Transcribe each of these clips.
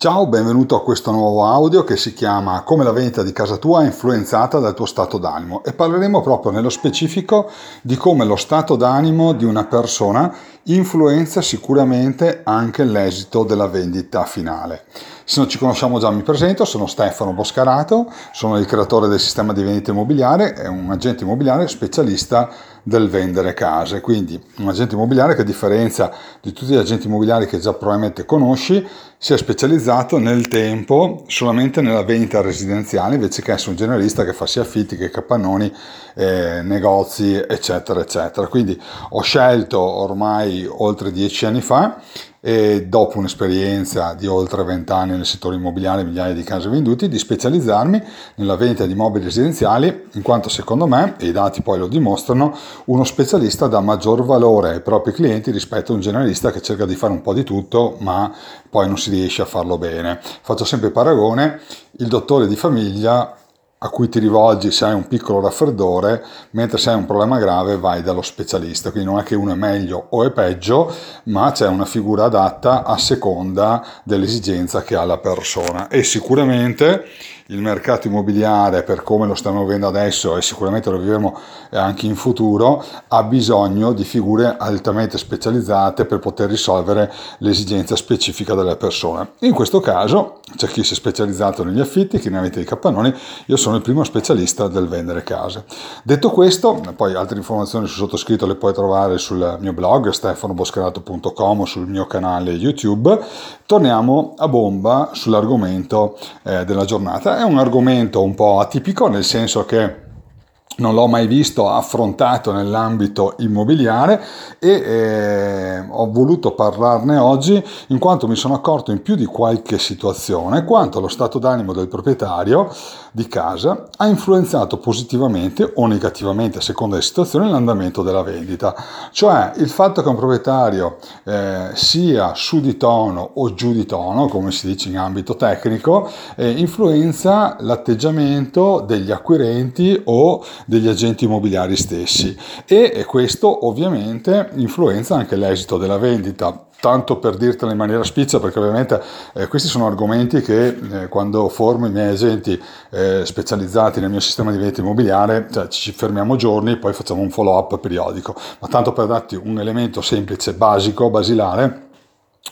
Ciao, benvenuto a questo nuovo audio che si chiama Come la vendita di casa tua è influenzata dal tuo stato d'animo e parleremo proprio nello specifico di come lo stato d'animo di una persona influenza sicuramente anche l'esito della vendita finale. Se non ci conosciamo già mi presento, sono Stefano Boscarato, sono il creatore del sistema di vendita immobiliare e un agente immobiliare specialista del vendere case, quindi un agente immobiliare che a differenza di tutti gli agenti immobiliari che già probabilmente conosci, si è specializzato nel tempo solamente nella vendita residenziale invece che essere un generalista che fa sia affitti che capannoni, eh, negozi eccetera eccetera. Quindi ho scelto ormai oltre dieci anni fa e dopo un'esperienza di oltre 20 anni nel settore immobiliare, migliaia di case vendute, di specializzarmi nella vendita di mobili residenziali, in quanto secondo me, e i dati poi lo dimostrano, uno specialista dà maggior valore ai propri clienti rispetto a un generalista che cerca di fare un po' di tutto, ma poi non si riesce a farlo bene. Faccio sempre paragone, il dottore di famiglia a cui ti rivolgi se hai un piccolo raffreddore, mentre se hai un problema grave vai dallo specialista. Quindi non è che uno è meglio o è peggio, ma c'è una figura adatta a seconda dell'esigenza che ha la persona. E sicuramente il mercato immobiliare, per come lo stiamo vivendo adesso e sicuramente lo vivremo anche in futuro, ha bisogno di figure altamente specializzate per poter risolvere l'esigenza specifica delle persone. In questo caso c'è chi si è specializzato negli affitti, chi ne avete i capannoni, io sono il primo specialista del vendere case. Detto questo, poi altre informazioni sul sottoscritto le puoi trovare sul mio blog stefanoboscherato.com o sul mio canale YouTube. Torniamo a bomba sull'argomento eh, della giornata è un argomento un po' atipico, nel senso che non l'ho mai visto affrontato nell'ambito immobiliare e eh, ho voluto parlarne oggi in quanto mi sono accorto in più di qualche situazione quanto lo stato d'animo del proprietario di casa ha influenzato positivamente o negativamente a seconda della situazione l'andamento della vendita. Cioè il fatto che un proprietario eh, sia su di tono o giù di tono, come si dice in ambito tecnico, eh, influenza l'atteggiamento degli acquirenti o degli agenti immobiliari stessi. E questo ovviamente influenza anche l'esito della vendita. Tanto per dirtela in maniera spiccia, perché ovviamente eh, questi sono argomenti che eh, quando formo i miei agenti eh, specializzati nel mio sistema di vendita immobiliare, cioè, ci fermiamo giorni, poi facciamo un follow up periodico, ma tanto per darti un elemento semplice, basico, basilare,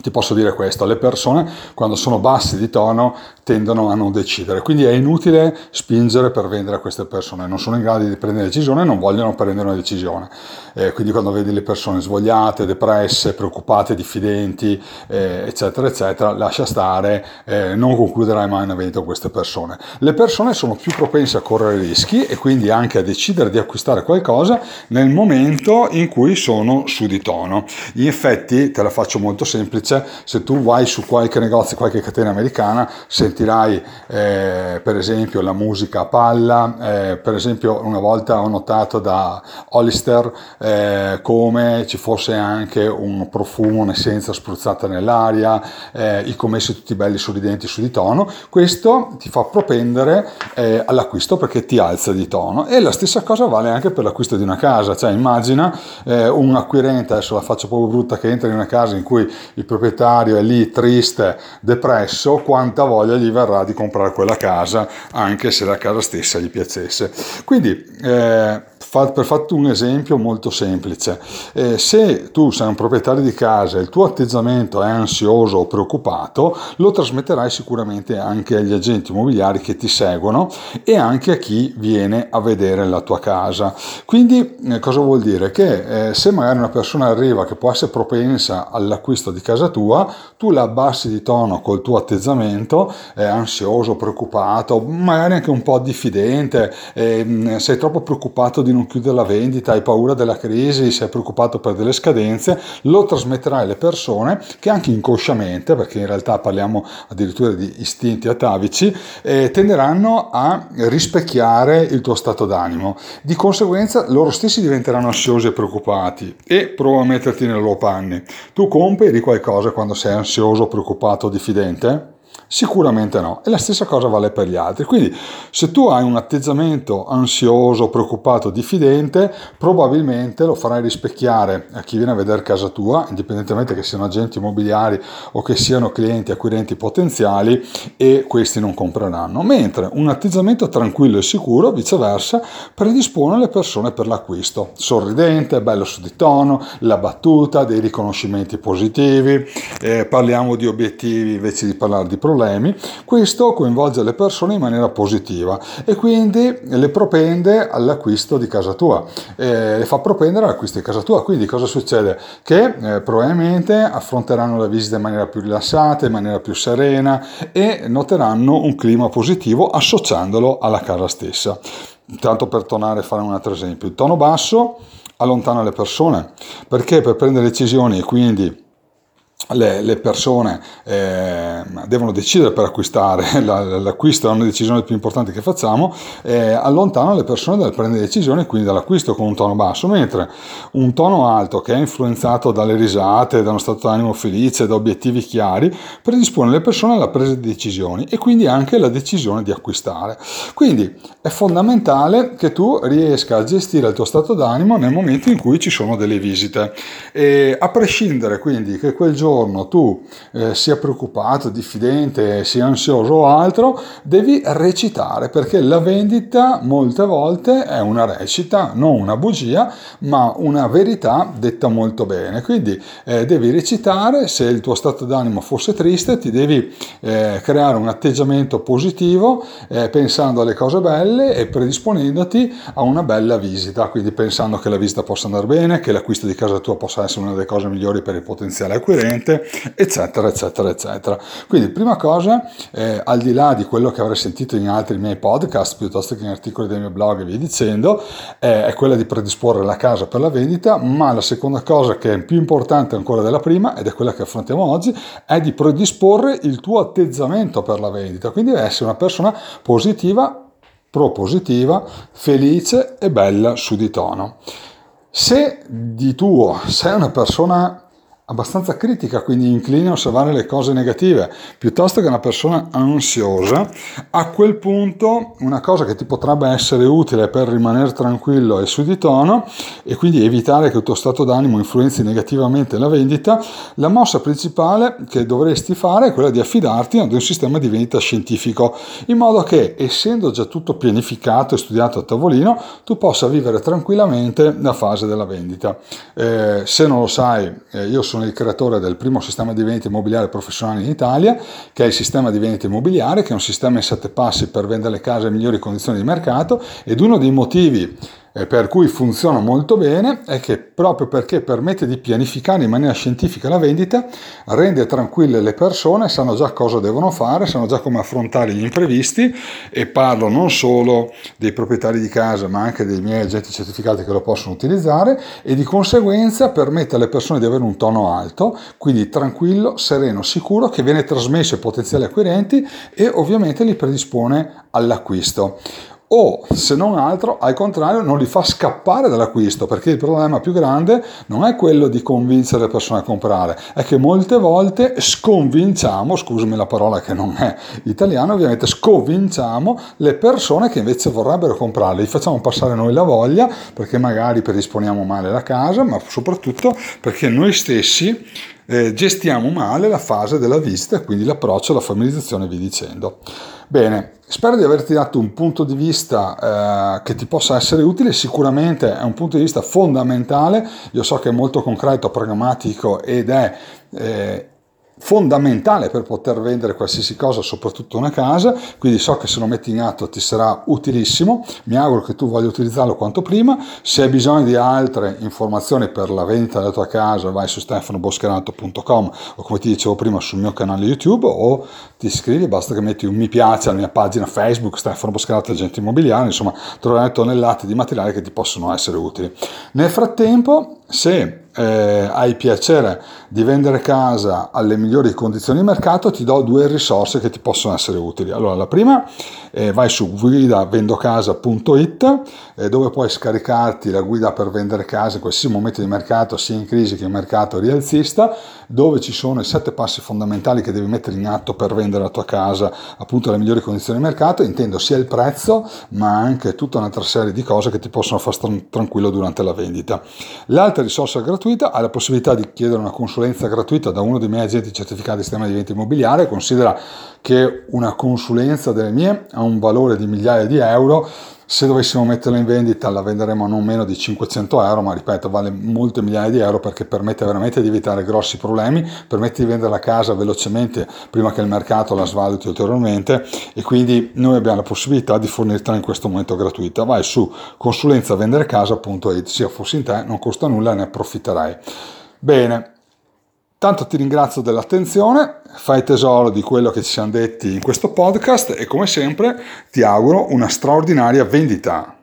ti posso dire questo, le persone quando sono bassi di tono tendono a non decidere, quindi è inutile spingere per vendere a queste persone, non sono in grado di prendere decisione, non vogliono prendere una decisione, eh, quindi quando vedi le persone svogliate, depresse, preoccupate, diffidenti, eh, eccetera, eccetera, lascia stare, eh, non concluderai mai una vendita con queste persone. Le persone sono più propense a correre rischi e quindi anche a decidere di acquistare qualcosa nel momento in cui sono su di tono. In effetti, te la faccio molto semplice, invece se tu vai su qualche negozio, qualche catena americana, sentirai eh, per esempio la musica a palla, eh, per esempio una volta ho notato da Hollister eh, come ci fosse anche un profumo, un'essenza spruzzata nell'aria, eh, i commessi tutti belli sorridenti su di tono, questo ti fa propendere eh, all'acquisto perché ti alza di tono. E la stessa cosa vale anche per l'acquisto di una casa, cioè immagina eh, un acquirente, adesso la faccio proprio brutta, che entra in una casa in cui il proprietario è lì triste, depresso, quanta voglia gli verrà di comprare quella casa, anche se la casa stessa gli piacesse. Quindi, eh, per farti un esempio molto semplice, eh, se tu sei un proprietario di casa e il tuo atteggiamento è ansioso o preoccupato, lo trasmetterai sicuramente anche agli agenti immobiliari che ti seguono e anche a chi viene a vedere la tua casa. Quindi eh, cosa vuol dire? Che eh, se magari una persona arriva che può essere propensa all'acquisto di casa tua, tu la abbassi di tono col tuo atteggiamento, è ansioso, preoccupato, magari anche un po' diffidente, eh, sei troppo preoccupato di non non chiude la vendita, hai paura della crisi, sei preoccupato per delle scadenze, lo trasmetterai alle persone che anche inconsciamente, perché in realtà parliamo addirittura di istinti atavici, eh, tenderanno a rispecchiare il tuo stato d'animo. Di conseguenza loro stessi diventeranno ansiosi e preoccupati e prova a metterti nei loro panni. Tu compri di qualcosa quando sei ansioso, preoccupato, diffidente? Sicuramente no. E la stessa cosa vale per gli altri. Quindi se tu hai un atteggiamento ansioso, preoccupato, diffidente, probabilmente lo farai rispecchiare a chi viene a vedere casa tua, indipendentemente che siano agenti immobiliari o che siano clienti acquirenti potenziali e questi non compreranno. Mentre un atteggiamento tranquillo e sicuro, viceversa, predispone le persone per l'acquisto. Sorridente, bello su di tono, la battuta, dei riconoscimenti positivi, eh, parliamo di obiettivi invece di parlare di problemi questo coinvolge le persone in maniera positiva e quindi le propende all'acquisto di casa tua, eh, le fa propendere all'acquisto di casa tua. Quindi cosa succede? Che eh, probabilmente affronteranno la visita in maniera più rilassata, in maniera più serena e noteranno un clima positivo associandolo alla casa stessa. Tanto per tornare a fare un altro esempio, il tono basso allontana le persone perché per prendere decisioni e quindi le, le, persone eh, devono decidere per acquistare, l'acquisto è una delle decisioni più importanti che facciamo, eh, allontana le persone dal prendere decisioni, quindi dall'acquisto con un tono basso, mentre un tono alto che è influenzato dalle risate, da uno stato d'animo felice, da obiettivi chiari, predispone le persone alla presa di decisioni e quindi anche alla decisione di acquistare. Quindi è fondamentale che tu riesca a gestire il tuo stato d'animo nel momento in cui ci sono delle visite, e a prescindere quindi che quel giorno giorno tu eh, sia preoccupato, diffidente, sia ansioso o altro, devi recitare perché la vendita molte volte è una recita, non una bugia, ma una verità detta molto bene. Quindi eh, devi recitare, se il tuo stato d'animo fosse triste, ti devi eh, creare un atteggiamento positivo eh, pensando alle cose belle e predisponendoti a una bella visita, quindi pensando che la visita possa andare bene, che l'acquisto di casa tua possa essere una delle cose migliori per il potenziale acquirente cliente, eccetera, eccetera, eccetera. Quindi, prima cosa, eh, al di là di quello che avrei sentito in altri miei podcast, piuttosto che in articoli dei miei blog e via dicendo, eh, è quella di predisporre la casa per la vendita, ma la seconda cosa che è più importante ancora della prima, ed è quella che affrontiamo oggi, è di predisporre il tuo atteggiamento per la vendita. Quindi deve essere una persona positiva, propositiva, felice e bella su di tono. Se di tuo sei una persona abbastanza critica, quindi incline a osservare le cose negative, piuttosto che una persona ansiosa, a quel punto una cosa che ti potrebbe essere utile per rimanere tranquillo e su di tono e quindi evitare che il tuo stato d'animo influenzi negativamente la vendita, la mossa principale che dovresti fare è quella di affidarti ad un sistema di vendita scientifico, in modo che essendo già tutto pianificato e studiato a tavolino, tu possa vivere tranquillamente la fase della vendita. Eh, se non lo sai, eh, io sono sono il creatore del primo sistema di vendita immobiliare professionale in Italia, che è il sistema di vendita immobiliare, che è un sistema in sette passi per vendere le case a migliori condizioni di mercato ed uno dei motivi per cui funziona molto bene è che proprio perché permette di pianificare in maniera scientifica la vendita, rende tranquille le persone, sanno già cosa devono fare, sanno già come affrontare gli imprevisti e parlo non solo dei proprietari di casa ma anche dei miei agenti certificati che lo possono utilizzare e di conseguenza permette alle persone di avere un tono alto, quindi tranquillo, sereno, sicuro che viene trasmesso ai potenziali acquirenti e ovviamente li predispone all'acquisto o se non altro al contrario non li fa scappare dall'acquisto perché il problema più grande non è quello di convincere le persone a comprare è che molte volte sconvinciamo scusami la parola che non è italiana ovviamente sconvinciamo le persone che invece vorrebbero comprare li facciamo passare noi la voglia perché magari predisponiamo male la casa ma soprattutto perché noi stessi eh, gestiamo male la fase della visita quindi l'approccio la familiarizzazione via dicendo. Bene Spero di averti dato un punto di vista eh, che ti possa essere utile, sicuramente è un punto di vista fondamentale, io so che è molto concreto, pragmatico ed è eh, fondamentale per poter vendere qualsiasi cosa, soprattutto una casa, quindi so che se lo metti in atto ti sarà utilissimo, mi auguro che tu voglia utilizzarlo quanto prima, se hai bisogno di altre informazioni per la vendita della tua casa vai su stefanoboscherato.com o come ti dicevo prima sul mio canale YouTube o ti iscrivi, basta che metti un mi piace alla mia pagina Facebook Stefano Boscherato Agente Immobiliare, insomma troverai tonnellate di materiali che ti possono essere utili. Nel frattempo, se eh, hai piacere di vendere casa alle migliori condizioni di mercato, ti do due risorse che ti possono essere utili. Allora, la prima, eh, vai su guidavendocasa.it eh, dove puoi scaricarti la guida per vendere casa in qualsiasi momento di mercato, sia in crisi che in mercato rialzista dove ci sono i sette passi fondamentali che devi mettere in atto per vendere la tua casa appunto alle migliori condizioni di mercato, intendo sia il prezzo ma anche tutta un'altra serie di cose che ti possono far stare tranquillo durante la vendita. L'altra risorsa gratuita hai la possibilità di chiedere una consulenza gratuita da uno dei miei agenti certificati di sistema di vendita immobiliare, considera che una consulenza delle mie ha un valore di migliaia di euro se dovessimo metterla in vendita la venderemo a non meno di 500 euro, ma ripeto, vale molte migliaia di euro perché permette veramente di evitare grossi problemi, permette di vendere la casa velocemente prima che il mercato la svaluti ulteriormente e quindi noi abbiamo la possibilità di fornirtela in questo momento gratuita. Vai su consulenzavenderecasa.it, sia fossi in te, non costa nulla e ne approfitterai. Bene, Tanto ti ringrazio dell'attenzione, fai tesoro di quello che ci siamo detti in questo podcast e come sempre ti auguro una straordinaria vendita.